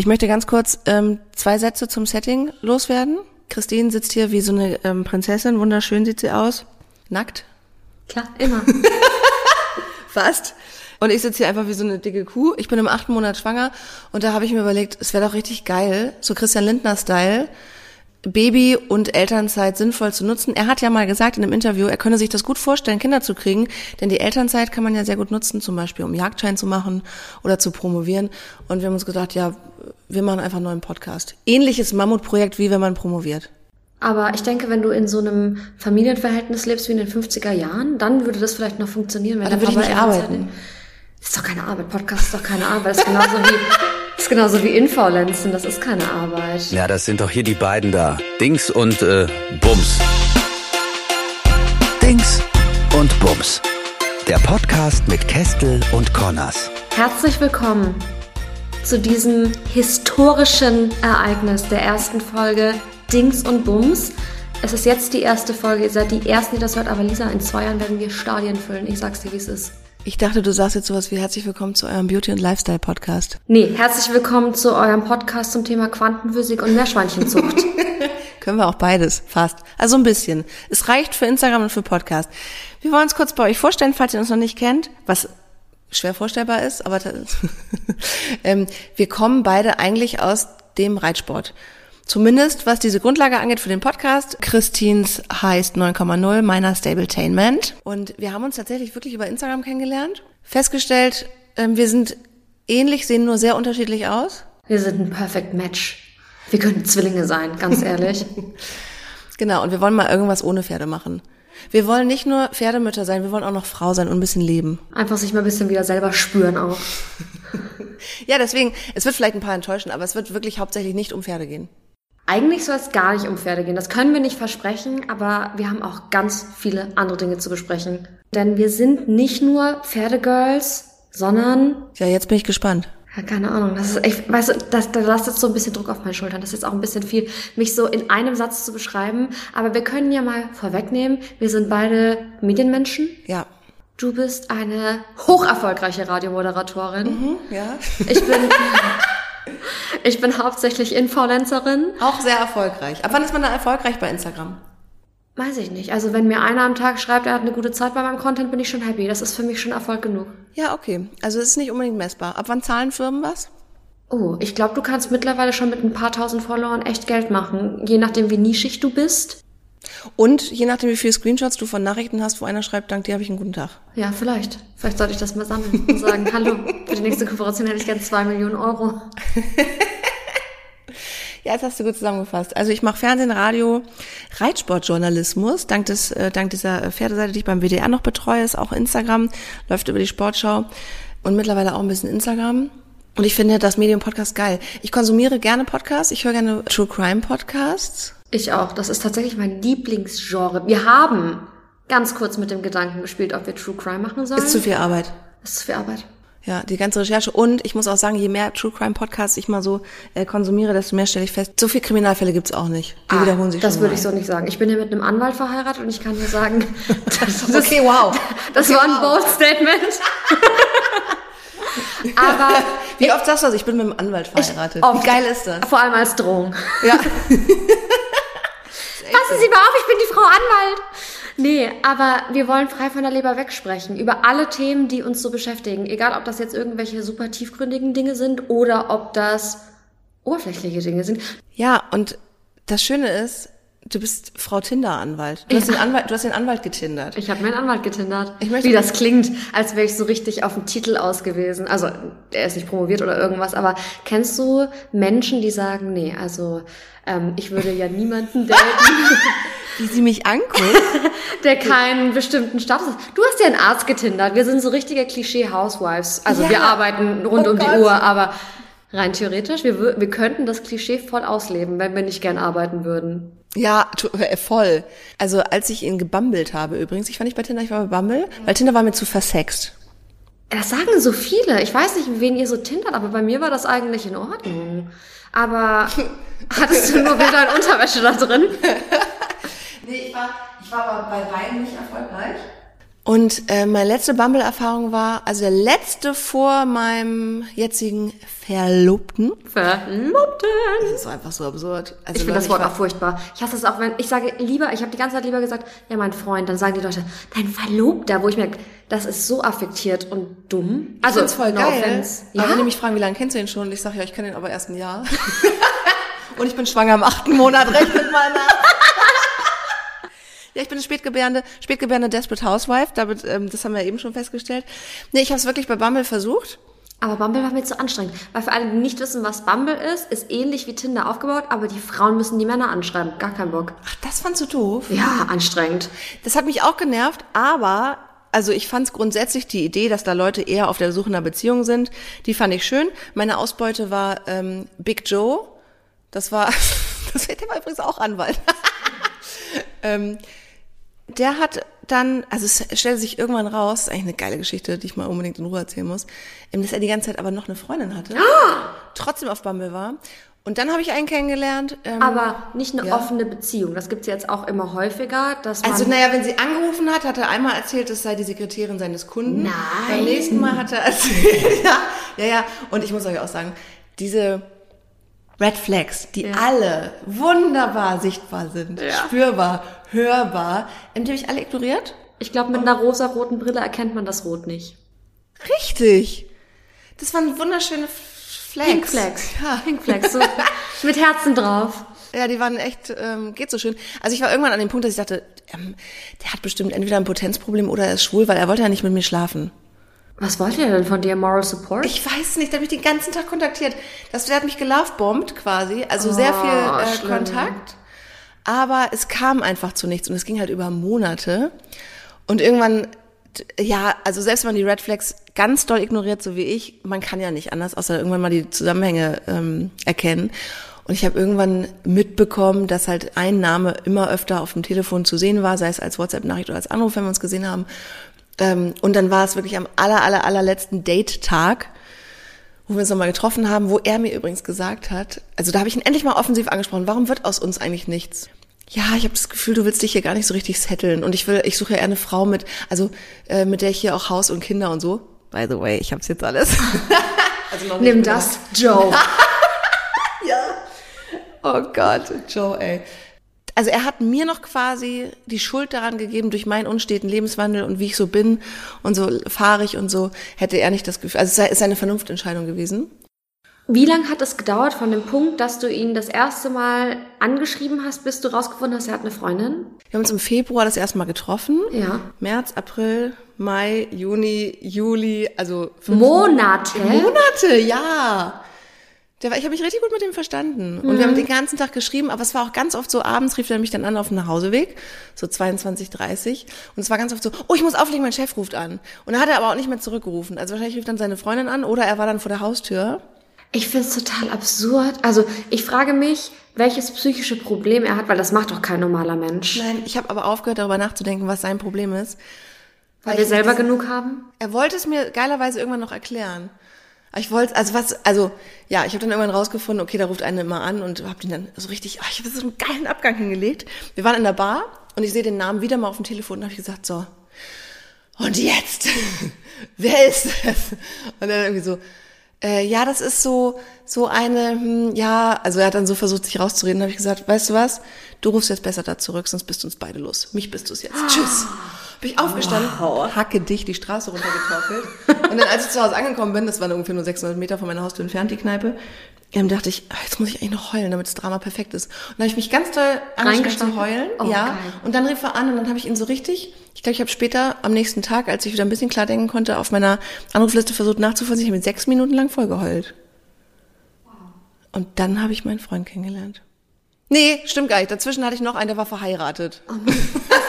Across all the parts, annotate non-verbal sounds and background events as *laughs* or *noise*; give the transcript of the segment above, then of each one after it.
Ich möchte ganz kurz ähm, zwei Sätze zum Setting loswerden. Christine sitzt hier wie so eine ähm, Prinzessin, wunderschön sieht sie aus. Nackt. Klar, immer. *laughs* Fast. Und ich sitze hier einfach wie so eine dicke Kuh. Ich bin im achten Monat schwanger und da habe ich mir überlegt, es wäre doch richtig geil, so Christian Lindner-Style, Baby- und Elternzeit sinnvoll zu nutzen. Er hat ja mal gesagt in einem Interview, er könne sich das gut vorstellen, Kinder zu kriegen, denn die Elternzeit kann man ja sehr gut nutzen, zum Beispiel um Jagdschein zu machen oder zu promovieren. Und wir haben uns gedacht, ja, wir machen einfach einen neuen Podcast. Ähnliches Mammutprojekt, wie wenn man promoviert. Aber ich denke, wenn du in so einem Familienverhältnis lebst wie in den 50er Jahren, dann würde das vielleicht noch funktionieren. Wenn Aber dann würde ich nicht arbeiten. ist doch keine Arbeit. Podcast ist doch keine Arbeit. Das ist genauso wie, *laughs* genauso wie Infaulenzen. Das ist keine Arbeit. Ja, das sind doch hier die beiden da. Dings und äh, Bums. Dings und Bums. Der Podcast mit Kestel und Connors. Herzlich willkommen zu diesem historischen Ereignis der ersten Folge Dings und Bums. Es ist jetzt die erste Folge, ihr seid die Ersten, die das hört, aber Lisa, in zwei Jahren werden wir Stadien füllen. Ich sag's dir, wie es ist. Ich dachte, du sagst jetzt sowas wie herzlich willkommen zu eurem Beauty- und Lifestyle-Podcast. Nee, herzlich willkommen zu eurem Podcast zum Thema Quantenphysik und Meerschweinchenzucht. *laughs* Können wir auch beides, fast. Also ein bisschen. Es reicht für Instagram und für Podcast. Wir wollen uns kurz bei euch vorstellen, falls ihr uns noch nicht kennt, was schwer vorstellbar ist, aber *laughs* ähm, wir kommen beide eigentlich aus dem Reitsport. Zumindest was diese Grundlage angeht für den Podcast. Christins heißt 9,0, meiner Stabletainment. Und wir haben uns tatsächlich wirklich über Instagram kennengelernt. Festgestellt, ähm, wir sind ähnlich, sehen nur sehr unterschiedlich aus. Wir sind ein Perfect Match. Wir könnten Zwillinge sein, ganz *laughs* ehrlich. Genau, und wir wollen mal irgendwas ohne Pferde machen. Wir wollen nicht nur Pferdemütter sein, wir wollen auch noch Frau sein und ein bisschen leben. Einfach sich mal ein bisschen wieder selber spüren auch. *laughs* Ja, deswegen, es wird vielleicht ein paar enttäuschen, aber es wird wirklich hauptsächlich nicht um Pferde gehen. Eigentlich soll es gar nicht um Pferde gehen. Das können wir nicht versprechen, aber wir haben auch ganz viele andere Dinge zu besprechen. Denn wir sind nicht nur Pferdegirls, sondern Ja, jetzt bin ich gespannt. Ja, keine Ahnung. Das ist echt, weißt du, das, da lastet so ein bisschen Druck auf meinen Schultern. Das ist jetzt auch ein bisschen viel, mich so in einem Satz zu beschreiben. Aber wir können ja mal vorwegnehmen, wir sind beide Medienmenschen. Ja. Du bist eine hocherfolgreiche Radiomoderatorin. Ja. Ich bin, *laughs* ich bin hauptsächlich Influencerin. Auch sehr erfolgreich. Ab wann ist man da erfolgreich bei Instagram? Weiß ich nicht. Also wenn mir einer am Tag schreibt, er hat eine gute Zeit bei meinem Content, bin ich schon happy. Das ist für mich schon Erfolg genug. Ja, okay. Also es ist nicht unbedingt messbar. Ab wann zahlen Firmen was? Oh, ich glaube, du kannst mittlerweile schon mit ein paar tausend Followern echt Geld machen. Je nachdem, wie nischig du bist. Und je nachdem, wie viele Screenshots du von Nachrichten hast, wo einer schreibt, dank dir habe ich einen guten Tag. Ja, vielleicht. Vielleicht sollte ich das mal sammeln und sagen, *laughs* hallo, für die nächste Kooperation hätte ich gern zwei Millionen Euro. *laughs* Ja, jetzt hast du gut zusammengefasst. Also ich mache Fernsehen, Radio, Reitsportjournalismus, dank des, äh, dank dieser Pferdeseite, die ich beim WDR noch betreue, ist auch Instagram, läuft über die Sportschau und mittlerweile auch ein bisschen Instagram. Und ich finde das Medium Podcast geil. Ich konsumiere gerne Podcasts, ich höre gerne True Crime Podcasts. Ich auch. Das ist tatsächlich mein Lieblingsgenre. Wir haben ganz kurz mit dem Gedanken gespielt, ob wir True Crime machen sollen. Ist zu viel Arbeit. Ist zu viel Arbeit. Ja, die ganze Recherche. Und ich muss auch sagen, je mehr True Crime Podcasts ich mal so äh, konsumiere, desto mehr stelle ich fest, so viele Kriminalfälle gibt's auch nicht. Die wiederholen sich Ah, Das würde ich so nicht sagen. Ich bin ja mit einem Anwalt verheiratet und ich kann dir sagen, *laughs* *laughs* das, das, Okay, wow. das Okay, war ein wow. bold Statement. *laughs* Aber Wie oft sagst du das? Ich bin mit einem Anwalt verheiratet. oft. Wie geil ist das? vor allem als Drohung. Ja. Passen Sie mal auf, ich bin die Frau Anwalt. Nee, aber wir wollen frei von der Leber wegsprechen. Über alle Themen, die uns so beschäftigen. Egal, ob das jetzt irgendwelche super tiefgründigen Dinge sind oder ob das oberflächliche Dinge sind. Ja, und das Schöne ist, du bist Frau Tinder-Anwalt. Du, hast Ja. den Anwalt, du hast den Anwalt getindert. Ich habe meinen Anwalt getindert. Ich möchte- Wie das klingt, als wäre ich so richtig auf den Titel ausgewiesen. Also, er ist nicht promoviert oder irgendwas, aber kennst du Menschen, die sagen, nee, also ähm, ich würde ja niemanden daten, *laughs* Wie sie mich anguckt. *laughs* der keinen bestimmten Status hat. Du hast ja einen Arzt getindert. Wir sind so richtige Klischee-Housewives. Also Ja. wir arbeiten rund Oh um die Gott. Uhr, aber rein theoretisch, wir, wir könnten das Klischee voll ausleben, wenn wir nicht gern arbeiten würden. Ja, äh, voll. Also als ich ihn gebummelt habe übrigens, ich war nicht bei Tinder, ich war bei Bumble, weil Tinder war mir zu versext. Das sagen so viele. Ich weiß nicht, wen ihr so tindert, aber bei mir war das eigentlich in Ordnung. Aber *laughs* hattest du nur Bilder in Unterwäsche da drin? *laughs* Nee, ich war, ich war aber bei beiden nicht erfolgreich. Und äh, meine letzte Bumble-Erfahrung war, also der letzte vor meinem jetzigen Verlobten. Verlobten. Das ist einfach so absurd. Also Ich finde das Wort auch furchtbar. Ich hasse es auch, wenn ich sage lieber, ich habe die ganze Zeit lieber gesagt, ja, mein Freund, dann sagen die Leute, dein Verlobter, wo ich merke, das ist so affektiert und dumm. Also Also voll no geil. offense. Aber Ja? wenn die mich fragen, wie lange kennst du ihn schon? Und ich sage, ja, ich kenne ihn aber erst ein Jahr. *laughs* und ich bin schwanger im achten Monat, rechnet mal nach. Ja, ich bin eine spätgebärende, spätgebärende Desperate Housewife, damit, ähm, das haben wir eben schon festgestellt. Nee, ich habe es wirklich bei Bumble versucht. Aber Bumble war mir zu anstrengend. Weil für alle, die nicht wissen, was Bumble ist, ist ähnlich wie Tinder aufgebaut, aber die Frauen müssen die Männer anschreiben. Gar kein Bock. Ach, das fandst du doof? Ja, anstrengend. Das hat mich auch genervt, aber also ich fand es grundsätzlich die Idee, dass da Leute eher auf der Suche nach Beziehung sind, die fand ich schön. Meine Ausbeute war ähm, Big Joe. Das war, *laughs* das der war übrigens auch Anwalt. *laughs* ähm, der hat dann, also es stellte sich irgendwann raus, ist eigentlich eine geile Geschichte, die ich mal unbedingt in Ruhe erzählen muss, dass er die ganze Zeit aber noch eine Freundin hatte, *gasps* trotzdem auf Bumble war. Und dann habe ich einen kennengelernt. Ähm, Aber nicht eine Ja. offene Beziehung. Das gibt's jetzt auch immer häufiger, dass man... Also, naja, wenn sie angerufen hat, hat er einmal erzählt, es sei die Sekretärin seines Kunden. Nein. Beim nächsten Mal hat er erzählt, *laughs* ja, ja, ja. Und ich muss euch auch sagen, diese Red Flags, die alle wunderbar sichtbar sind, Ja. spürbar, hörbar, ähm, die habe ich alle ignoriert. ich glaube, mit einer rosa-roten Brille erkennt man das Rot nicht. Richtig. Das waren wunderschöne Flags. Pink Flags. Ja. Pink Flags. So *laughs* mit Herzen drauf. Ja, die waren echt, ähm, geht so schön. Also ich war irgendwann an dem Punkt, dass ich dachte, ähm, der hat bestimmt entweder ein Potenzproblem oder er ist schwul, weil er wollte ja nicht mit mir schlafen. Was wollt ihr denn von dir? Moral Support? Ich weiß nicht, der hat mich den ganzen Tag kontaktiert. Das, der hat mich gelovebombt quasi, also sehr viel äh, schlimm. Kontakt. Aber es kam einfach zu nichts und es ging halt über Monate. Und irgendwann, ja, also selbst wenn man die Red Flags ganz doll ignoriert, so wie ich, man kann ja nicht anders, außer irgendwann mal die Zusammenhänge ähm, erkennen. Und ich habe irgendwann mitbekommen, dass halt ein Name immer öfter auf dem Telefon zu sehen war, sei es als WhatsApp-Nachricht oder als Anruf, wenn wir uns gesehen haben. Ähm, und dann war es wirklich am aller, aller, allerletzten Date-Tag, wo wir uns nochmal getroffen haben, wo er mir übrigens gesagt hat, also da habe ich ihn endlich mal offensiv angesprochen, warum wird aus uns eigentlich nichts? Ja, ich habe das Gefühl, du willst dich hier gar nicht so richtig setteln und ich will, ich suche ja eher eine Frau mit, also äh, mit der ich hier auch Haus und Kinder und so. By the way, ich hab's jetzt alles. *laughs* also Nimm das, Joe. *laughs* Oh Gott, Joe, ey. Also er hat mir noch quasi die Schuld daran gegeben durch meinen unsteten Lebenswandel und wie ich so bin und so fahrig und so, hätte er nicht das Gefühl, also es ist eine Vernunftentscheidung gewesen. Wie lange hat es gedauert von dem Punkt, dass du ihn das erste Mal angeschrieben hast, bis du rausgefunden hast, er hat eine Freundin? Wir haben uns im Februar das erste Mal getroffen. Ja. März, April, Mai, Juni, Juli, also fünf Monate? Monate, ja. Der war, ich habe mich richtig gut mit ihm verstanden. Und wir haben den ganzen Tag geschrieben, aber es war auch ganz oft so, abends rief er mich dann an auf dem Nachhauseweg, so 22, 30. Und es war ganz oft so, oh, ich muss auflegen, mein Chef ruft an. Und dann hat er aber auch nicht mehr zurückgerufen. Also wahrscheinlich rief dann seine Freundin an oder er war dann vor der Haustür. Ich finde es total absurd. Also ich frage mich, welches psychische Problem er hat, weil das macht doch kein normaler Mensch. Nein, ich habe aber aufgehört, darüber nachzudenken, was sein Problem ist. Weil wir selber genug haben? Er wollte es mir geilerweise irgendwann noch erklären. Aber Ich wollte, also was, also ja, ich habe dann irgendwann rausgefunden, okay, da ruft eine immer an und hab den dann so richtig, ah, ich habe so einen geilen Abgang hingelegt. Wir waren in der Bar und ich sehe den Namen wieder mal auf dem Telefon und habe gesagt, so, und jetzt, *laughs* wer ist das? Und dann irgendwie so, äh, ja, das ist so, so eine, hm, ja, also er hat dann so versucht, sich rauszureden, habe ich gesagt, weißt du was, du rufst jetzt besser da zurück, sonst bist du uns beide los. Mich bist du es jetzt. Tschüss. Bin ich aufgestanden, hacke dich die Straße runtergetorkelt. Und dann, als ich zu Hause angekommen bin, das waren ungefähr nur 600 Meter von meiner Haustür entfernt, die Kneipe, ähm, dachte ich, ah, jetzt muss ich eigentlich noch heulen, damit das Drama perfekt ist. Und dann habe ich mich ganz doll angestrengt zu heulen. Oh, ja. geil. Und dann rief er an und dann habe ich ihn so richtig, ich glaube, ich habe später am nächsten Tag, als ich wieder ein bisschen klar denken konnte, auf meiner Anrufliste versucht nachzuvollziehen, ich habe ihn sechs Minuten lang voll geheult. Und dann habe ich meinen Freund kennengelernt. Nee, stimmt gar nicht. Dazwischen hatte ich noch einen, der war verheiratet. Was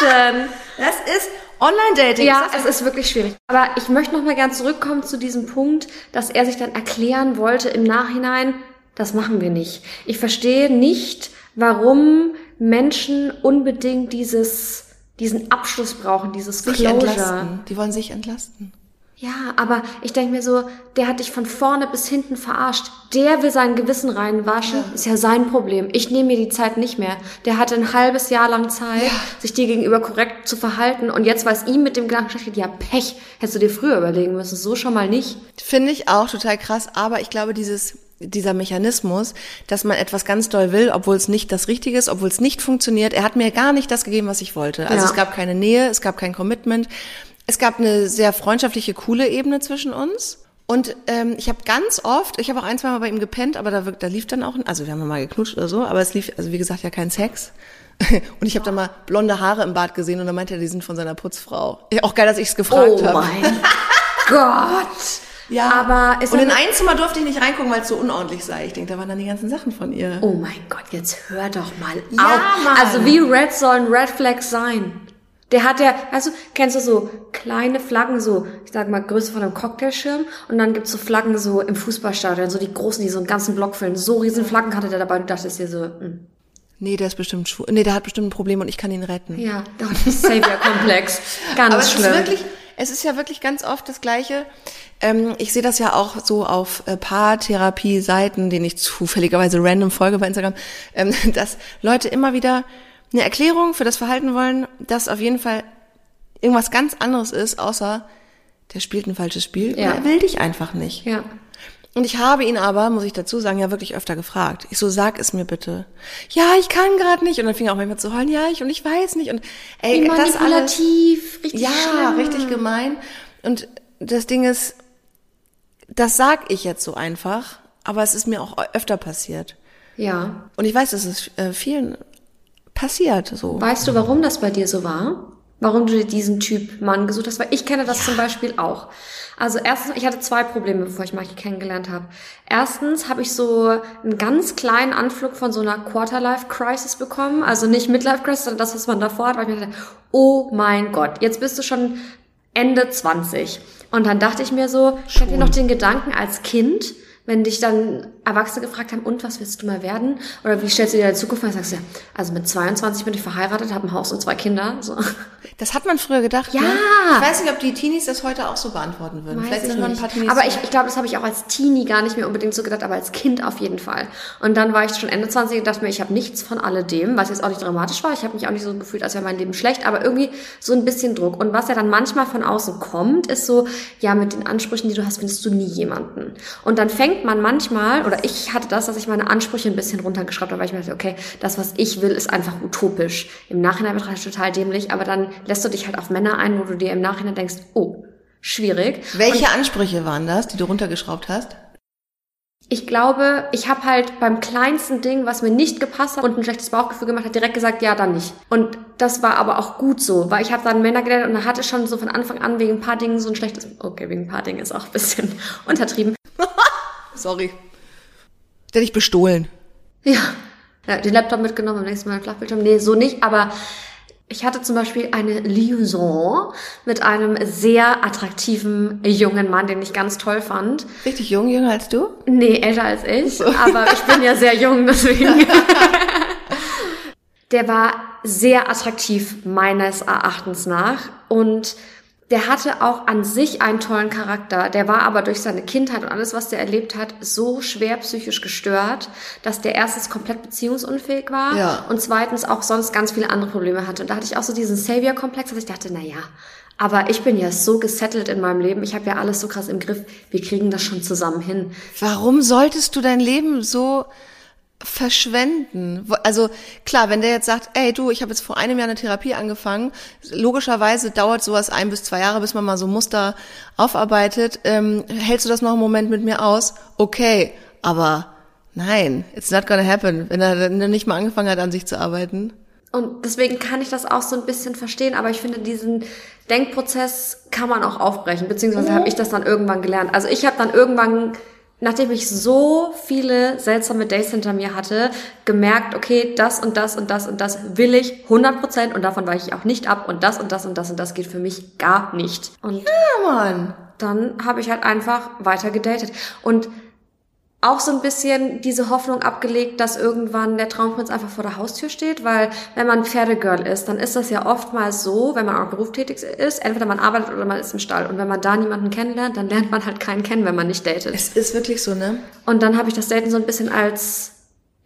denn? Das ist Online-Dating. Ja, es ist wirklich schwierig. Aber ich möchte noch mal gern zurückkommen zu diesem Punkt, dass er sich dann erklären wollte im Nachhinein, das machen wir nicht. Ich verstehe nicht, warum Menschen unbedingt dieses, diesen Abschluss brauchen, dieses sich Closure. entlasten. Die wollen sich entlasten. Ja, aber ich denke mir so, der hat dich von vorne bis hinten verarscht. Der will sein Gewissen reinwaschen, ja. ist ja sein Problem. Ich nehme mir die Zeit nicht mehr. Der hatte ein halbes Jahr lang Zeit, ja. sich dir gegenüber korrekt zu verhalten. Und jetzt, weil es ihm mit dem Gedanken schlecht ja, Pech, hättest du dir früher überlegen müssen. So schon mal nicht. Finde ich auch total krass. Aber ich glaube, dieses dieser Mechanismus, dass man etwas ganz doll will, obwohl es nicht das Richtige ist, obwohl es nicht funktioniert. Er hat mir gar nicht das gegeben, was ich wollte. Also ja. es gab keine Nähe, es gab kein Commitment. Es gab eine sehr freundschaftliche, coole Ebene zwischen uns. Und ähm, ich habe ganz oft, ich habe auch ein, zwei Mal bei ihm gepennt, aber da, da lief dann auch, also wir haben mal geknutscht oder so, aber es lief, also wie gesagt, ja kein Sex. *laughs* Und ich habe dann mal blonde Haare im Bad gesehen und dann meinte er, die sind von seiner Putzfrau. Ja, auch geil, dass ich es gefragt habe. Oh mein *laughs* Gott! Ja, aber ist und in ein Zimmer durfte ich nicht reingucken, weil es so unordentlich sei. Ich denke, da waren dann die ganzen Sachen von ihr. Oh mein Gott, jetzt hör doch mal ja, auf. Mann. Also wie red sollen Red Flags sein? Der hat ja, weißt du, kennst du so kleine Flaggen, so, ich sag mal, Größe von einem Cocktailschirm und dann gibt's so Flaggen so im Fußballstadion, so die großen, die so einen ganzen Block füllen. So riesen Flaggen hatte der dabei und du dachtest dir so, hm. Nee, der ist bestimmt schwul. Nee, der hat bestimmt ein Problem und ich kann ihn retten. Ja, das Savior-Komplex. *laughs* Ganz Aber schlimm. Es ist wirklich, es ist ja wirklich ganz oft das Gleiche. Ähm, ich sehe das ja auch so auf äh, Paartherapie-Seiten, denen ich zufälligerweise random folge bei Instagram, ähm, *laughs* dass Leute immer wieder eine Erklärung für das Verhalten wollen, das auf jeden Fall irgendwas ganz anderes ist, außer der spielt ein falsches Spiel ja. er will dich einfach nicht. Ja. Und ich habe ihn aber, muss ich dazu sagen, ja wirklich öfter gefragt. Ich so, sag es mir bitte. Ja, ich kann gerade nicht. Und dann fing er auch manchmal zu heulen, ja, ich und ich weiß nicht. Und ey, das alles. richtig Ja, schlimm. richtig gemein. Und das Ding ist, das sag ich jetzt so einfach, aber es ist mir auch öfter passiert. Ja. Und ich weiß, dass es äh, vielen passiert. So. Weißt du, warum das bei dir so war? Warum du dir diesen Typ Mann gesucht hast? Weil ich kenne das ja. zum Beispiel auch. Also erstens, ich hatte zwei Probleme, bevor ich Maki kennengelernt habe. Erstens habe ich so einen ganz kleinen Anflug von so einer Quarterlife-Crisis bekommen. Also nicht Midlife-Crisis, sondern das, was man davor hat. Weil ich mir dachte, oh mein Gott, jetzt bist du schon Ende 20. Und dann dachte ich mir so, ich hatte noch den Gedanken als Kind, wenn dich dann Erwachsene gefragt haben, und was willst du mal werden? Oder wie stellst du dir deine Zukunft vor? Sagst du, ja, also mit 22 bin ich verheiratet, habe ein Haus und zwei Kinder. So. Das hat man früher gedacht. Ja. Ne? Ich weiß nicht, ob die Teenies das heute auch so beantworten würden. Weiß Vielleicht ich sind nicht. ein paar Teenies. Aber ich, ich glaube, das habe ich auch als Teenie gar nicht mehr unbedingt so gedacht, aber als Kind auf jeden Fall. Und dann war ich schon Ende 20 und dachte mir, ich habe nichts von alledem, was jetzt auch nicht dramatisch war. Ich habe mich auch nicht so gefühlt, als wäre mein Leben schlecht, aber irgendwie so ein bisschen Druck. Und was ja dann manchmal von außen kommt, ist so, ja, mit den Ansprüchen, die du hast, findest du nie jemanden. Und dann fängt man manchmal, oder ich hatte das, dass ich meine Ansprüche ein bisschen runtergeschraubt habe, weil ich mir dachte, okay, das, was ich will, ist einfach utopisch. Im Nachhinein betrachtet total dämlich, aber dann lässt du dich halt auf Männer ein, wo du dir im Nachhinein denkst, oh, schwierig. Welche Und Ansprüche waren das, die du runtergeschraubt hast? ich glaube, ich habe halt beim kleinsten Ding, was mir nicht gepasst hat und ein schlechtes Bauchgefühl gemacht hat, direkt gesagt, ja, dann nicht. Und das war aber auch gut so, weil ich habe dann Männer gelernt und da hatte schon so von Anfang an wegen ein paar Dingen so ein schlechtes, okay, wegen ein paar Dingen ist auch ein bisschen *laughs* untertrieben. Sorry. Der dich bestohlen. Ja. ja, den Laptop mitgenommen, am nächsten Mal Flachbildschirm. Nee, so nicht, aber ich hatte zum Beispiel eine Liaison mit einem sehr attraktiven jungen Mann, den ich ganz toll fand. Richtig jung, jünger als du? Nee, älter als ich, so. aber ich bin ja sehr jung, deswegen. *laughs* Der war sehr attraktiv meines Erachtens nach und der hatte auch an sich einen tollen Charakter. Der war aber durch seine Kindheit und alles, was der erlebt hat, so schwer psychisch gestört, dass der erstens komplett beziehungsunfähig war Ja. und zweitens auch sonst ganz viele andere Probleme hatte. Und da hatte ich auch so diesen Savior-Komplex, dass ich dachte, na ja, aber ich bin ja so gesettelt in meinem Leben. Ich habe ja alles so krass im Griff. Wir kriegen das schon zusammen hin. Warum solltest du dein Leben so verschwenden? Also klar, wenn der jetzt sagt, ey du, ich habe jetzt vor einem Jahr eine Therapie angefangen, logischerweise dauert sowas ein bis zwei Jahre, bis man mal so Muster aufarbeitet. Ähm, hältst du das noch einen Moment mit mir aus? Okay, aber nein, it's not gonna happen, wenn er dann nicht mal angefangen hat, an sich zu arbeiten. Und deswegen kann ich das auch so ein bisschen verstehen, aber ich finde, diesen Denkprozess kann man auch aufbrechen, beziehungsweise habe ich das dann irgendwann gelernt. Also ich habe dann irgendwann, nachdem ich so viele seltsame Days hinter mir hatte, gemerkt, okay, das und das und das und das will ich 100 Prozent und davon weiche ich auch nicht ab und das und das und das und das geht für mich gar nicht. Und Ja, Mann. dann habe ich halt einfach weiter gedatet. Und auch so ein bisschen diese Hoffnung abgelegt, dass irgendwann der Traumprinz einfach vor der Haustür steht, weil wenn man Pferdegirl ist, dann ist das ja oftmals so, wenn man auch berufstätig ist, entweder man arbeitet oder man ist im Stall. Und wenn man da niemanden kennenlernt, dann lernt man halt keinen kennen, wenn man nicht datet. Es ist wirklich so, ne? Und dann habe ich das Daten so ein bisschen als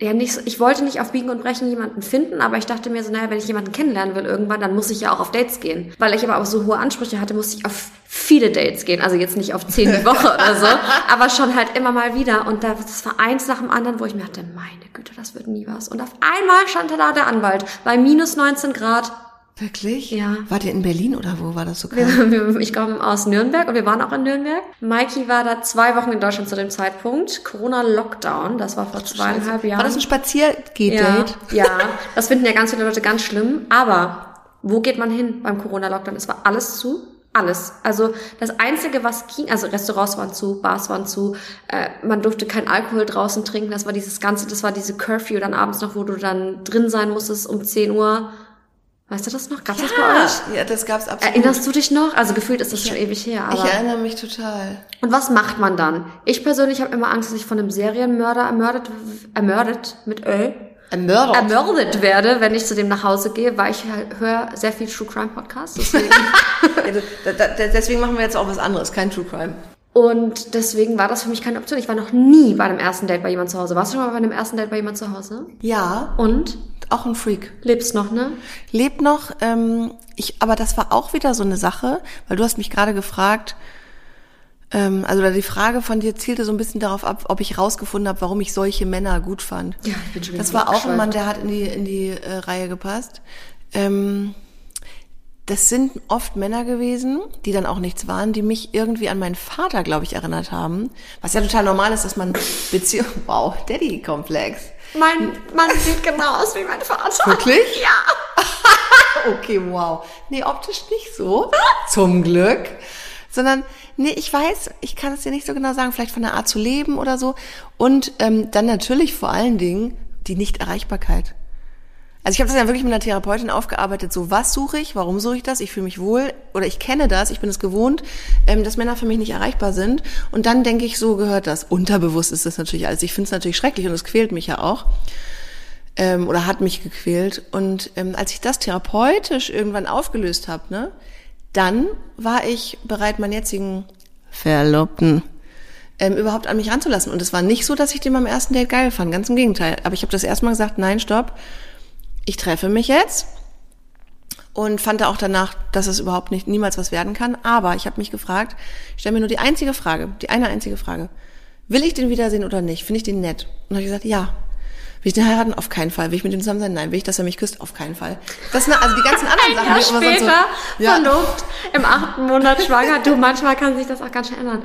ja nicht so, ich wollte nicht auf Biegen und Brechen jemanden finden, aber ich dachte mir so, naja, wenn ich jemanden kennenlernen will irgendwann, dann muss ich ja auch auf Dates gehen. Weil ich aber auch so hohe Ansprüche hatte, musste ich auf viele Dates gehen. Also jetzt nicht auf zehn die *laughs* Woche oder so, aber schon halt immer mal wieder. Und da, das war eins nach dem anderen, wo ich mir dachte, meine Güte, das wird nie was. Und auf einmal stand da der Anwalt bei minus 19 Grad Wirklich? Ja. Wart ihr in Berlin oder wo war das so? Wir, *laughs* ich komme aus Nürnberg und wir waren auch in Nürnberg. Mikey war da zwei Wochen in Deutschland zu dem Zeitpunkt. Corona-Lockdown, das war vor zweieinhalb Jahren. War das ein Spaziergeh-Date? Ja, ja, das finden ja ganz viele Leute ganz schlimm. Aber wo geht man hin beim Corona-Lockdown? Es war alles zu. Alles. Also das Einzige, was ging, also Restaurants waren zu, Bars waren zu, äh, man durfte kein Alkohol draußen trinken. Das war dieses Ganze, das war diese Curfew dann abends noch, wo du dann drin sein musstest um 10 Uhr. Weißt du das noch? Gab's das bei euch? Ja, das gab's absolut. Erinnerst du dich noch? Also gefühlt ist das schon ewig her. Aber ich erinnere mich total. und was macht man dann? Ich persönlich habe immer Angst, dass ich von einem Serienmörder ermordet, ermordet mit Ö, Ermördet. ermordet werde, wenn ich zu dem nach Hause gehe, weil ich höre sehr viel True Crime Podcasts. Deswegen. *laughs* Ja, deswegen machen wir jetzt auch was anderes, kein True Crime. und deswegen war das für mich keine Option. Ich war noch nie bei einem ersten Date bei jemand zu Hause. Warst du schon mal bei einem ersten Date bei jemand zu Hause? Ja, Und? Auch ein Freak. Lebst noch, ne? Lebt noch, ähm, ich, aber das war auch wieder so eine Sache, weil du hast mich gerade gefragt, ähm, also die Frage von dir zielte so ein bisschen darauf ab, ob ich rausgefunden habe, warum ich solche Männer gut fand. Ja, ich bin schon Das war auch ein Mann, der hat in die, in die äh, Reihe gepasst. Ähm, das sind oft Männer gewesen, die dann auch nichts waren, die mich irgendwie an meinen Vater, glaube ich, erinnert haben. Was ja total normal ist, dass man Beziehung, *laughs* wow, Daddy-Komplex. Mein Mann sieht genau aus wie mein Vater. Wirklich? Ja. *laughs* Okay, wow. Nee, optisch nicht so. Zum Glück. Sondern, nee, ich weiß, ich kann es dir nicht so genau sagen, vielleicht von der Art zu leben oder so. Und ähm, dann natürlich vor allen Dingen die Nichterreichbarkeit. Also ich habe das ja wirklich mit einer Therapeutin aufgearbeitet, so was suche ich, warum suche ich das, ich fühle mich wohl oder ich kenne das, ich bin es gewohnt, ähm, dass Männer für mich nicht erreichbar sind. Und dann denke ich, so gehört das. Unterbewusst ist das natürlich alles. Ich finde es natürlich schrecklich und es quält mich ja auch ähm, oder hat mich gequält. Und ähm, als ich das therapeutisch irgendwann aufgelöst habe, ne, dann war ich bereit, meinen jetzigen Verlobten ähm, überhaupt an mich ranzulassen. Und es war nicht so, dass ich den beim ersten Date geil fand, ganz im Gegenteil. Aber ich habe das erstmal gesagt, nein, stopp, ich treffe mich jetzt. Und fand auch danach, dass es überhaupt nicht niemals was werden kann. Aber ich habe mich gefragt, ich stelle mir nur die einzige Frage, die eine einzige Frage. Will ich den wiedersehen oder nicht? Finde ich den nett? Und habe ich gesagt, ja. Will ich den heiraten? Auf keinen Fall. Will ich mit dem zusammen sein? Nein. Will ich, dass er mich küsst? Auf keinen Fall. Das sind also die ganzen anderen Ein Sachen. Jahr die immer sonst später, so, ja, verlobt, im achten Monat schwanger. Du, manchmal kann sich das auch ganz schnell ändern.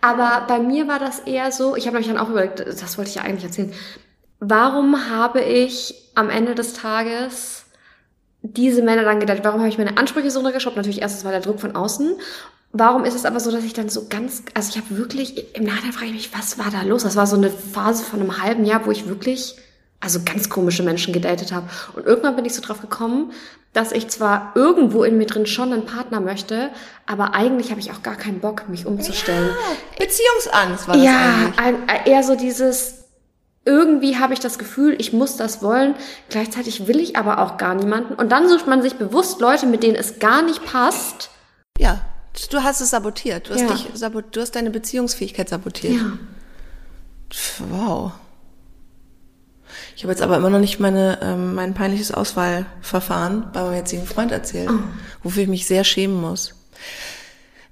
Aber bei mir war das eher so, ich habe mich dann auch überlegt, das wollte ich ja eigentlich erzählen. Warum habe ich am Ende des Tages diese Männer dann gedacht, warum habe ich meine Ansprüche so runtergeschraubt? Natürlich erstens war der Druck von außen. Warum ist es aber so, dass ich dann so ganz, also ich habe wirklich, im Nachhinein frage ich mich, was war da los? Das war so eine Phase von einem halben Jahr, wo ich wirklich, also ganz komische Menschen gedatet habe. Und irgendwann bin ich so drauf gekommen, dass ich zwar irgendwo in mir drin schon einen Partner möchte, aber eigentlich habe ich auch gar keinen Bock, mich umzustellen. Beziehungsangst war das Ja, eigentlich. äh, eher so dieses, irgendwie habe ich das Gefühl, ich muss das wollen, gleichzeitig will ich aber auch gar niemanden. Und dann sucht man sich bewusst Leute, mit denen es gar nicht passt. Ja, du hast es sabotiert. Du hast Ja. dich sabot du hast deine Beziehungsfähigkeit sabotiert. Ja. Wow. Ich habe jetzt aber immer noch nicht meine, ähm, mein peinliches Auswahlverfahren bei meinem jetzigen Freund erzählt, wofür ich mich sehr schämen muss.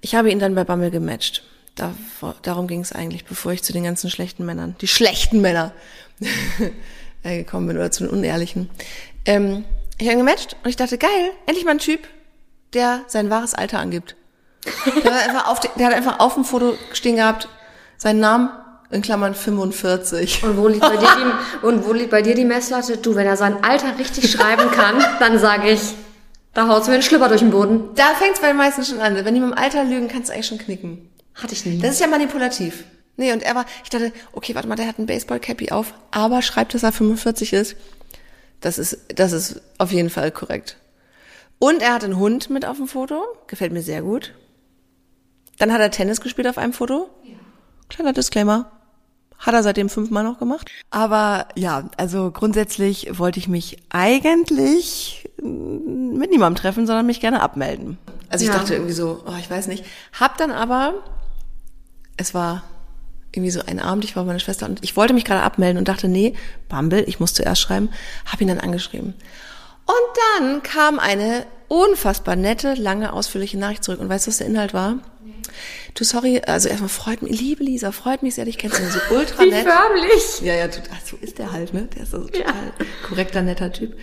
Ich habe ihn dann bei Bammel gematcht. Da, darum ging es eigentlich, bevor ich zu den ganzen schlechten Männern, die schlechten Männer, *laughs* äh, gekommen bin oder zu den unehrlichen. Ähm, ich habe gematcht und ich dachte, geil, endlich mal ein Typ, der sein wahres Alter angibt. Der hat einfach auf, der hat einfach auf dem Foto stehen gehabt, seinen Namen, in Klammern 45. Und wo liegt bei dir die, und wo liegt bei dir die Messlatte? Du, wenn er sein Alter richtig schreiben kann, dann sage ich, da haut's mir den Schlüpper durch den Boden. Da fängt es bei den meisten schon an. Wenn die mit dem Alter lügen, kannst du eigentlich schon knicken. Hatte ich nie. Das ist ja manipulativ. Nee, und er war, ich dachte, okay, warte mal, der hat ein Baseball-Cappy auf, aber schreibt, dass er 45 ist. Das ist, das ist auf jeden Fall korrekt. Und er hat einen Hund mit auf dem Foto. Gefällt mir sehr gut. Dann hat er Tennis gespielt auf einem Foto. Kleiner Disclaimer. Hat er seitdem fünfmal noch gemacht. Aber ja, also grundsätzlich wollte ich mich eigentlich mm, mit niemandem treffen, sondern mich gerne abmelden. Also ich Ja. dachte irgendwie so, oh, ich weiß nicht. Hab dann aber, es war irgendwie so ein Abend, ich war bei meiner Schwester und ich wollte mich gerade abmelden und dachte, nee, Bumble, ich muss zuerst schreiben, hab ihn dann angeschrieben. Und dann kam eine unfassbar nette, lange, ausführliche Nachricht zurück. Und weißt du, was der Inhalt war? Du, sorry, also erstmal freut mich, liebe Lisa, freut mich sehr, dich kennenzulernen. So ultra Wie nett. förmlich. Ja, ja, total, so ist der halt, ne? Der ist so total korrekter, netter Typ.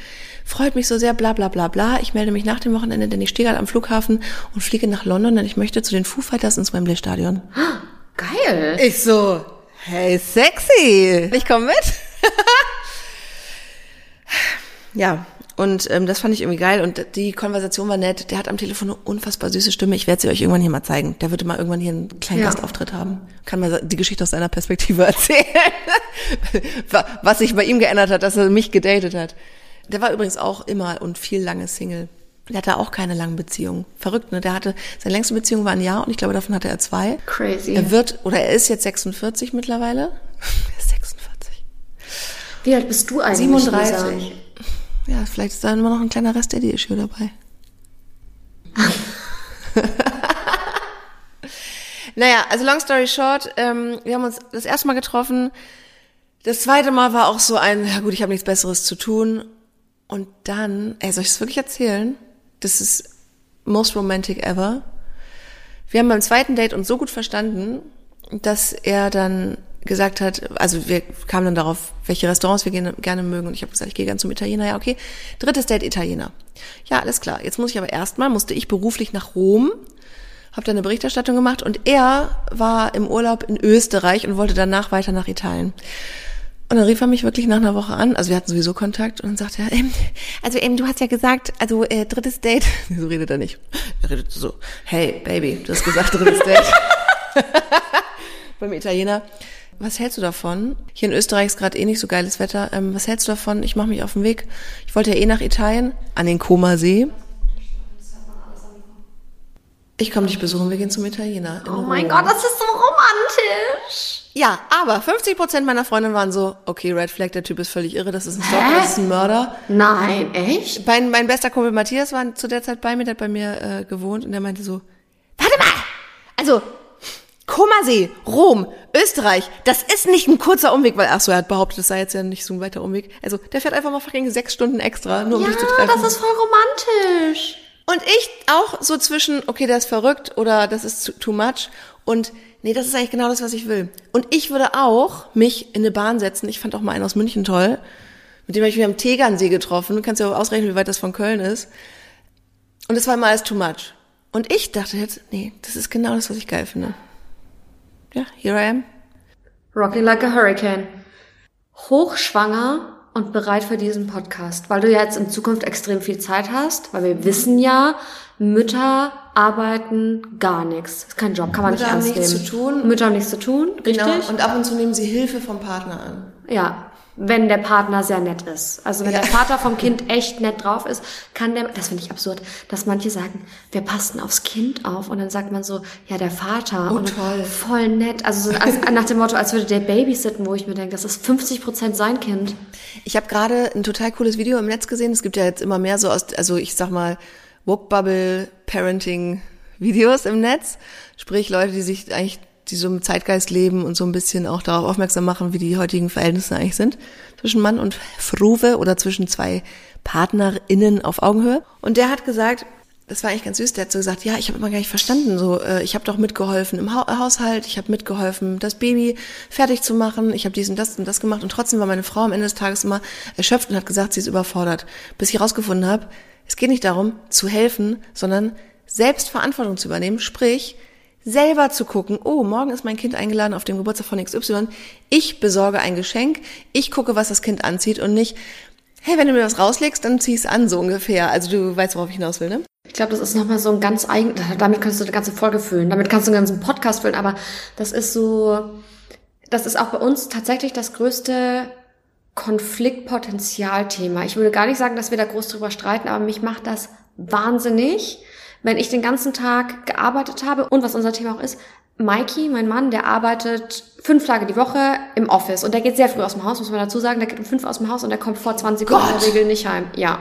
Freut mich so sehr, bla bla bla bla. Ich melde mich nach dem Wochenende, denn ich stehe gerade am Flughafen und fliege nach London, denn ich möchte zu den Foo Fighters ins Wembley Stadion. *gasps* Geil. Ich so, hey, sexy. Ich komme mit. *laughs* ja, und ähm, das fand ich irgendwie geil und die Konversation war nett. Der hat am Telefon eine unfassbar süße Stimme. Ich werde sie euch irgendwann hier mal zeigen. Der wird mal irgendwann hier einen kleinen Ja. Gastauftritt haben. Kann mal die Geschichte aus seiner Perspektive *laughs* erzählen. Wa- Was sich bei ihm geändert hat, dass er mich gedatet hat. Der war übrigens auch immer und viel lange Single. Der hatte auch keine langen Beziehungen. Verrückt, ne? Der hatte, seine längste Beziehung war ein Jahr und ich glaube, davon hatte er zwei. Crazy. Er wird, oder er ist jetzt 46 mittlerweile. *laughs* Er ist 46. Wie alt bist du eigentlich? 37. Lisa? Ja, vielleicht ist da immer noch ein kleiner Rest Daddy-Issue dabei. *laughs* naja, also long story short, ähm, wir haben uns das erste Mal getroffen. Das zweite Mal war auch so ein, ja gut, ich habe nichts Besseres zu tun. Und dann, ey, soll ich es wirklich erzählen? Das ist most romantic ever. Wir haben beim zweiten Date uns so gut verstanden, dass er dann gesagt hat, also wir kamen dann darauf, welche Restaurants wir gerne, mögen und ich habe gesagt, ich gehe gerne zum Italiener. Ja, okay. Drittes Date Italiener. Ja, alles klar. Jetzt muss ich aber erstmal, musste ich beruflich nach Rom, habe da eine Berichterstattung gemacht und er war im Urlaub in Österreich und wollte danach weiter nach Italien. Und dann rief er mich wirklich nach einer Woche an, also wir hatten sowieso Kontakt und dann sagte er, ähm, also ähm, du hast ja gesagt, also äh, drittes Date, *laughs* so redet er nicht. Er redet so, hey Baby, du hast gesagt drittes Date. *laughs* Beim Italiener. Was hältst du davon? Hier in Österreich ist gerade eh nicht so geiles Wetter. Ähm, was hältst du davon? Ich mache mich auf den Weg. Ich wollte ja eh nach Italien, an den Koma-See. Ich komme dich besuchen, wir gehen zum Italiener. Oh mein. Gott, das ist so romantisch. Ja, aber 50 Prozent meiner Freundinnen waren so, okay, Red Flag, der Typ ist völlig irre, das ist ein Stalker, das ist ein Mörder. Nein, echt? Mein, mein bester Kumpel Matthias war zu der Zeit bei mir, der hat bei mir äh, gewohnt und der meinte so, warte mal, also Kummersee, Rom, Österreich, das ist nicht ein kurzer Umweg, weil, ach so, er hat behauptet, das sei jetzt ja nicht so ein weiter Umweg. Also der fährt einfach mal fucking sechs Stunden extra, nur um Ja, dich zu treffen. das ist voll romantisch. Und ich auch so zwischen, okay, der ist verrückt oder das ist too, too much und nee, das ist eigentlich genau das, was ich will. Und ich würde auch mich in eine Bahn setzen. Ich fand auch mal einen aus München toll. Mit dem habe ich mich am Tegernsee getroffen. Du kannst ja auch ausrechnen, wie weit das von Köln ist. Und es war immer alles too much. Und ich dachte jetzt, nee, das ist genau das, was ich geil finde. Ja, here I am. Rocking like a Hurricane. Hochschwanger und bereit für diesen Podcast, weil du ja jetzt in Zukunft extrem viel Zeit hast, weil wir wissen ja, Mütter arbeiten gar nichts. Ist kein Job, kann man Mütter nicht haben ernst nichts nehmen. zu tun. Mütter haben nichts zu tun, richtig? Genau. Und ab und zu nehmen sie Hilfe vom Partner an. Ja, wenn der Partner sehr nett ist. Also wenn Ja. der Vater vom Kind echt nett drauf ist, kann der, das finde ich absurd, dass manche sagen, wir passen aufs Kind auf und dann sagt man so, ja, der Vater. Oh, und toll. Voll nett. Also so als, *laughs* nach dem Motto, als würde der babysitten, wo ich mir denke, das ist 50 Prozent sein Kind. Ich habe gerade ein total cooles Video im Netz gesehen. Es gibt ja jetzt immer mehr so aus, also ich sag mal, Woke Bubble Parenting Videos im Netz. Sprich Leute, die sich eigentlich, die so im Zeitgeist leben und so ein bisschen auch darauf aufmerksam machen, wie die heutigen Verhältnisse eigentlich sind zwischen Mann und Fruve oder zwischen zwei PartnerInnen auf Augenhöhe. Und der hat gesagt, das war eigentlich ganz süß, der hat so gesagt, ja, ich habe immer gar nicht verstanden, so äh, ich habe doch mitgeholfen im ha Haushalt, ich habe mitgeholfen, das Baby fertig zu machen, ich habe dies und das und das gemacht und trotzdem war meine Frau am Ende des Tages immer erschöpft und hat gesagt, sie ist überfordert, bis ich herausgefunden habe, es geht nicht darum zu helfen, sondern selbst Verantwortung zu übernehmen, sprich selber zu gucken, oh, morgen ist mein Kind eingeladen auf dem Geburtstag von XY, ich besorge ein Geschenk, ich gucke, was das Kind anzieht und nicht, hey, wenn du mir was rauslegst, dann zieh es an, so ungefähr. Also du weißt, worauf ich hinaus will, ne? Ich glaube, das ist nochmal so ein ganz eigen, damit kannst du eine ganze Folge füllen, damit kannst du einen ganzen Podcast füllen, aber das ist so, das ist auch bei uns tatsächlich das größte Konfliktpotenzialthema. Ich würde gar nicht sagen, dass wir da groß drüber streiten, aber mich macht das wahnsinnig, wenn ich den ganzen Tag gearbeitet habe und was unser Thema auch ist, Mikey, mein Mann, der arbeitet fünf Tage die Woche im Office und der geht sehr früh aus dem Haus, muss man dazu sagen. Der geht um fünf aus dem Haus und der kommt vor 20 Uhr in der Regel nicht heim. Ja.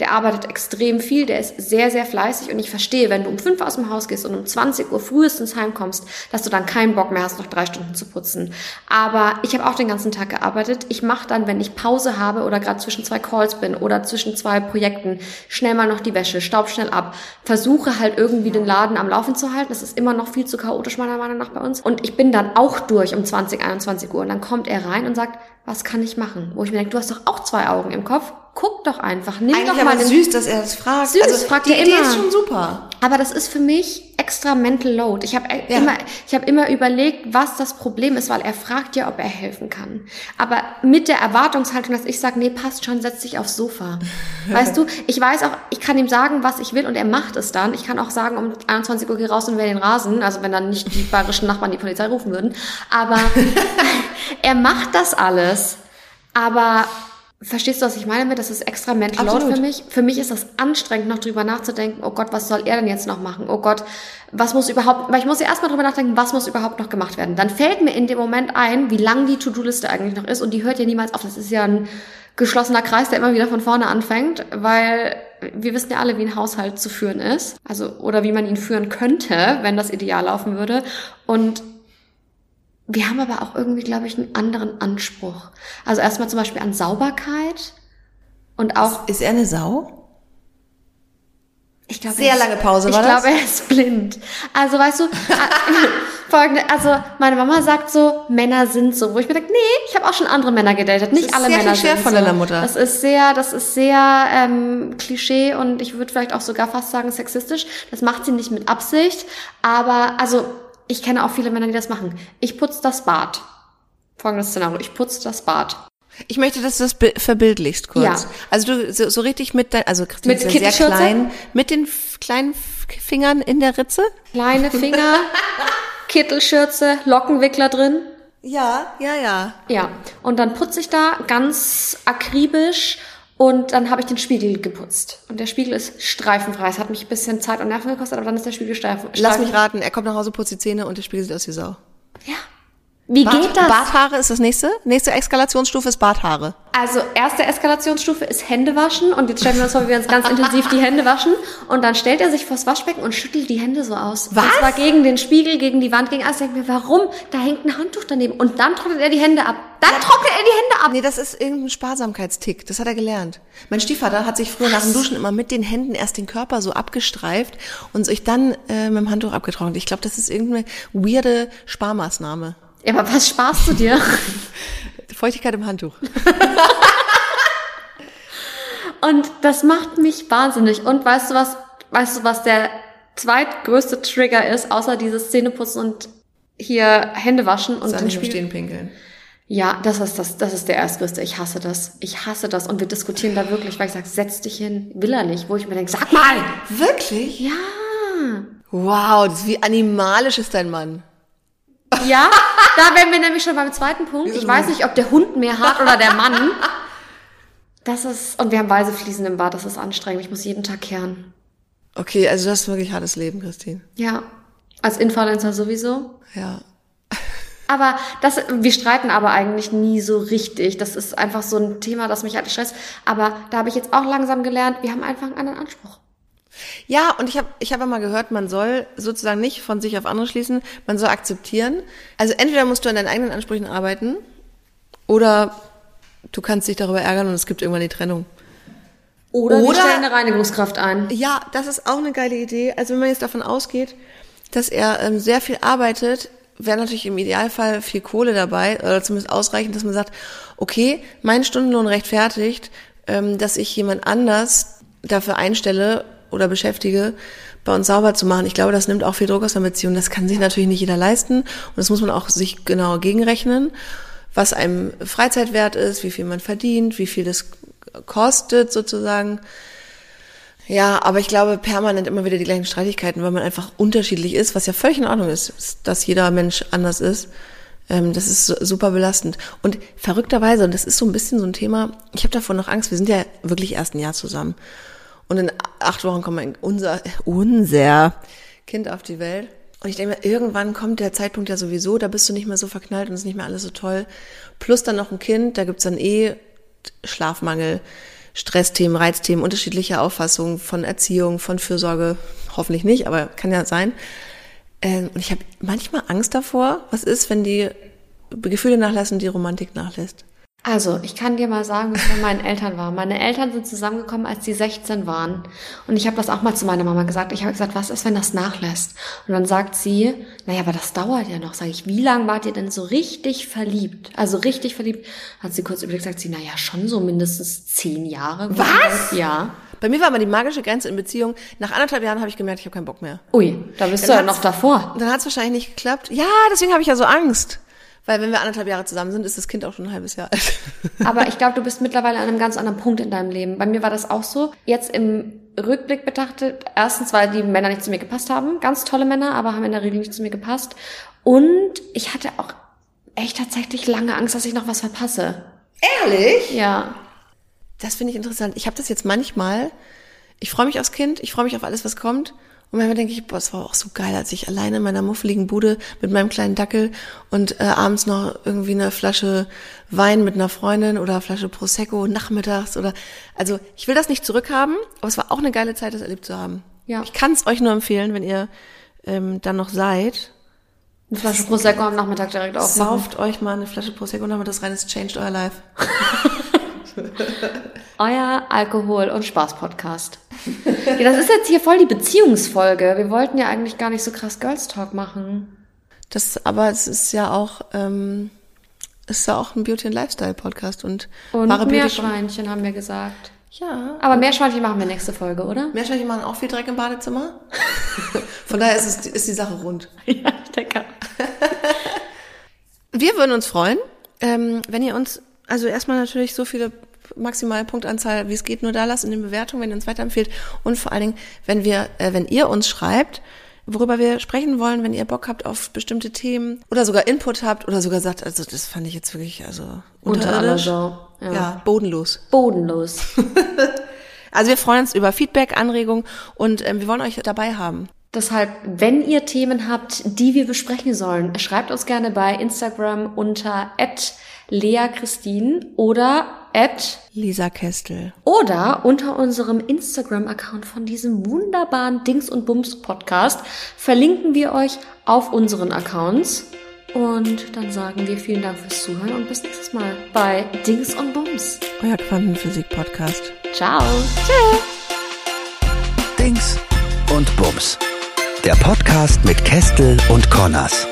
Der arbeitet extrem viel, der ist sehr, sehr fleißig und ich verstehe, wenn du um fünf aus dem Haus gehst und um 20 Uhr frühestens heimkommst, dass du dann keinen Bock mehr hast, noch drei Stunden zu putzen. Aber ich habe auch den ganzen Tag gearbeitet. Ich mache dann, wenn ich Pause habe oder gerade zwischen zwei Calls bin oder zwischen zwei Projekten, schnell mal noch die Wäsche, staub schnell ab, versuche halt irgendwie den Laden am Laufen zu halten. Das ist immer noch viel zu chaotisch meiner Meinung nach bei uns. Und ich bin dann auch durch um 20, 21 Uhr und dann kommt er rein und sagt, was kann ich machen? Wo ich mir denke, du hast doch auch zwei Augen im Kopf. Guck doch einfach. Nimm Eigentlich doch mal aber den süß, dass er das fragt. Süß, also, fragt die er Idee immer. ist schon super. Aber das ist für mich extra Mental Load. Ich habe Ja. immer, ich habe immer überlegt, was das Problem ist, weil er fragt ja, ob er helfen kann. Aber mit der Erwartungshaltung, dass ich sage, nee, passt schon, setz dich aufs Sofa. *laughs* Weißt du, ich weiß auch, ich kann ihm sagen, was ich will und er macht es dann. Ich kann auch sagen, um 21 Uhr geh raus und wähl den Rasen, also wenn dann nicht die bayerischen Nachbarn die Polizei rufen würden. Aber *laughs* *laughs* er macht das alles. Aber verstehst du, was ich meine mit, das ist extra Mental Absolut. für mich? Für mich ist das anstrengend, noch drüber nachzudenken, oh Gott, was soll er denn jetzt noch machen? Oh Gott, was muss überhaupt, weil ich muss ja erstmal drüber nachdenken, was muss überhaupt noch gemacht werden. Dann fällt mir in dem Moment ein, wie lang die To-Do-Liste eigentlich noch ist und die hört ja niemals auf. Das ist ja ein geschlossener Kreis, der immer wieder von vorne anfängt, weil wir wissen ja alle, wie ein Haushalt zu führen ist. Also, oder wie man ihn führen könnte, wenn das ideal laufen würde. Und wir haben aber auch irgendwie, glaube ich, einen anderen Anspruch. Also erstmal zum Beispiel an Sauberkeit und auch, Ist er eine Sau? ich glaube, Sehr er ist- lange Pause, ich war das? glaube, er ist blind. Also weißt du, äh, *laughs* folgende, also meine Mama sagt so, Männer sind so, wo ich mir denke, nee, ich habe auch schon andere Männer gedatet. Nicht ist alle sehr Männer sind von so. deiner Mutter. Das ist sehr, das ist sehr ähm, Klischee und ich würde vielleicht auch sogar fast sagen sexistisch. Das macht sie nicht mit Absicht, aber also ich kenne auch viele Männer, die das machen. Ich putze das Bad. Folgendes Szenario: Ich putze das Bad. Ich möchte, dass du das bi- verbildlichst kurz. Ja. Also du so, so richtig mit dein, also Christine Mit ist ja sehr klein, mit den kleinen Fingern in der Ritze. Kleine Finger, *laughs* Kittelschürze, Lockenwickler drin. Ja, ja, ja. Ja, und dann putze ich da ganz akribisch und dann habe ich den Spiegel geputzt. Und der Spiegel ist streifenfrei. Es hat mich ein bisschen Zeit und Nerven gekostet, aber dann ist der Spiegel streifen, Lass mich raten, er kommt nach Hause, putzt die Zähne und der Spiegel sieht aus wie Sau. Ja. Wie Bart, geht das? Barthaare ist das nächste. Nächste Eskalationsstufe ist Barthaare. Also erste Eskalationsstufe ist Hände waschen und jetzt stellen wir uns vor, wie wir uns ganz intensiv die Hände waschen und dann stellt er sich vors Waschbecken und schüttelt die Hände so aus. Was? Und zwar gegen den Spiegel, gegen die Wand, gegen alles. Ich denke mir, warum? Da hängt ein Handtuch daneben und dann trocknet er die Hände ab. Dann trocknet er die Hände ab. Nee, das ist irgendein Sparsamkeitstick. Das hat er gelernt. Mein Stiefvater hat sich früher nach dem Duschen immer mit den Händen erst den Körper so abgestreift und sich dann äh, mit dem Handtuch abgetrocknet. Ich glaube, das ist irgendeine weirde Sparmaßnahme. Ja, aber was sparst du dir? *laughs* Feuchtigkeit im Handtuch. *laughs* Und das macht mich wahnsinnig. Und weißt du was, weißt du, was der zweitgrößte Trigger ist, außer dieses Zähneputzen und hier Hände waschen und Spiegel. Stehen pinkeln. Ja, das ist das, das ist der erstgrößte. Ich hasse das. Ich hasse das. Und wir diskutieren da wirklich, weil ich sage, setz dich hin. Will er nicht. Wo ich mir denke, sag mal! Wirklich? Ja. Wow, das wie animalisch ist dein Mann. *laughs* Ja, da wären wir nämlich schon beim zweiten Punkt. Ich weiß nicht, ob der Hund mehr hat oder der Mann. Das ist, und wir haben weiße Fliesen im Bad, das ist anstrengend. Ich muss jeden Tag kehren. Okay, also du hast wirklich hartes Leben, Christine. Ja. Als Influencer sowieso. Ja. Aber das, wir streiten aber eigentlich nie so richtig. Das ist einfach so ein Thema, das mich halt stresst. Aber da habe ich jetzt auch langsam gelernt, wir haben einfach einen anderen Anspruch. Ja, und ich habe ich hab mal gehört, man soll sozusagen nicht von sich auf andere schließen, man soll akzeptieren. Also entweder musst du an deinen eigenen Ansprüchen arbeiten oder du kannst dich darüber ärgern und es gibt irgendwann die Trennung. Oder, wir Oder- stellen eine Reinigungskraft ein. Ja, das ist auch eine geile Idee. Also wenn man jetzt davon ausgeht, dass er ähm, sehr viel arbeitet, wäre natürlich im Idealfall viel Kohle dabei oder zumindest ausreichend, dass man sagt, okay, mein Stundenlohn rechtfertigt, ähm, dass ich jemand anders dafür einstelle oder beschäftige, bei uns sauber zu machen. Ich glaube, das nimmt auch viel Druck aus der Beziehung. Das kann sich natürlich nicht jeder leisten und das muss man auch sich genau gegenrechnen, was einem Freizeitwert ist, wie viel man verdient, wie viel das kostet sozusagen. Ja, aber ich glaube permanent immer wieder die gleichen Streitigkeiten, weil man einfach unterschiedlich ist, was ja völlig in Ordnung ist, dass jeder Mensch anders ist. Ähm, das ist su- super belastend. Und verrückterweise, und das ist so ein bisschen so ein Thema, ich habe davon noch Angst, wir sind ja wirklich erst ein Jahr zusammen. Und in acht Wochen kommt mein, unser, *laughs* unser Kind auf die Welt. Und ich denke mir, irgendwann kommt der Zeitpunkt ja sowieso, da bist du nicht mehr so verknallt und ist nicht mehr alles so toll. Plus dann noch ein Kind, da gibt's dann eh Schlafmangel, Stressthemen, Reizthemen, unterschiedliche Auffassungen von Erziehung, von Fürsorge. Hoffentlich nicht, aber kann ja sein. Ähm, und ich habe manchmal Angst davor, was ist, wenn die Gefühle nachlassen, die Romantik nachlässt. Also, ich kann dir mal sagen, es bei meinen Eltern war. Meine Eltern sind zusammengekommen, als sie 16 waren. Und ich habe das auch mal zu meiner Mama gesagt. Ich habe gesagt, was ist, wenn das nachlässt? Und dann sagt sie, naja, aber das dauert ja noch. Sag ich, wie lange wart ihr denn so richtig verliebt? Also richtig verliebt. Hat sie kurz überlegt, sagt sie, naja, schon so mindestens zehn Jahre. Was? Ja. Bei mir war aber die magische Grenze in Beziehung. Nach anderthalb Jahren habe ich gemerkt, ich habe keinen Bock mehr. Ui, da bist Dann du ja noch davor. Dann hat es wahrscheinlich nicht geklappt. Ja, deswegen habe ich ja so Angst. Weil wenn wir anderthalb Jahre zusammen sind, ist das Kind auch schon ein halbes Jahr alt. *laughs* Aber ich glaube, du bist mittlerweile an einem ganz anderen Punkt in deinem Leben. Bei mir war das auch so. Jetzt im Rückblick betrachtet, erstens, weil die Männer nicht zu mir gepasst haben. Ganz tolle Männer, aber haben in der Regel nicht zu mir gepasst. Und ich hatte auch echt tatsächlich lange Angst, dass ich noch was verpasse. Ehrlich? Ja. Das finde ich interessant. Ich habe das jetzt manchmal. Ich freue mich aufs Kind, ich freue mich auf alles, was kommt. Und manchmal denke ich, boah, es war auch so geil, als ich alleine in meiner muffeligen Bude mit meinem kleinen Dackel und äh, abends noch irgendwie eine Flasche Wein mit einer Freundin oder eine Flasche Prosecco nachmittags oder also ich will das nicht zurückhaben, aber es war auch eine geile Zeit, das erlebt zu haben. Ja. Ich kann es euch nur empfehlen, wenn ihr ähm, dann noch seid. Eine Flasche Prosecco am Nachmittag direkt aufmachen. Sauft euch mal eine Flasche Prosecco und das rein, es changed your life. *laughs* Euer Alkohol- und Spaß-Podcast. Ja, das ist jetzt hier voll die Beziehungsfolge. Wir wollten ja eigentlich gar nicht so krass Girls Talk machen. Das, aber es ist ja auch, ähm, es ist ja auch ein Beauty and Lifestyle Podcast und, Und wahre. Meerschweinchen haben wir gesagt. Ja. Aber Meerschweinchen machen wir nächste Folge, oder? Meerschweinchen machen auch viel Dreck im Badezimmer. *laughs* Von daher ist, es, ist die Sache rund. *laughs* Ja, ich denke. Wir würden uns freuen, ähm, wenn ihr uns, also erstmal natürlich so viele maximale Punktanzahl, wie es geht, nur da lasst in den Bewertungen, wenn ihr uns weiterempfehlt. Und vor allen Dingen, wenn wir, äh, wenn ihr uns schreibt, worüber wir sprechen wollen, wenn ihr Bock habt auf bestimmte Themen oder sogar Input habt oder sogar sagt, also das fand ich jetzt wirklich, also Unter unterirdisch. Sau, Ja. ja. bodenlos. Bodenlos. *laughs* Also wir freuen uns über Feedback, Anregungen und ähm, wir wollen euch dabei haben. Deshalb, wenn ihr Themen habt, die wir besprechen sollen, schreibt uns gerne bei Instagram unter @leachristin oder at Lisa Kestel. oder unter unserem Instagram-Account von diesem wunderbaren Dings und Bums Podcast verlinken wir euch auf unseren Accounts. Und dann sagen wir vielen Dank fürs Zuhören und bis nächstes Mal bei Dings und Bums. Euer Quantenphysik-Podcast. Ciao. Dings und Bums. Der Podcast mit Kestel und Connors.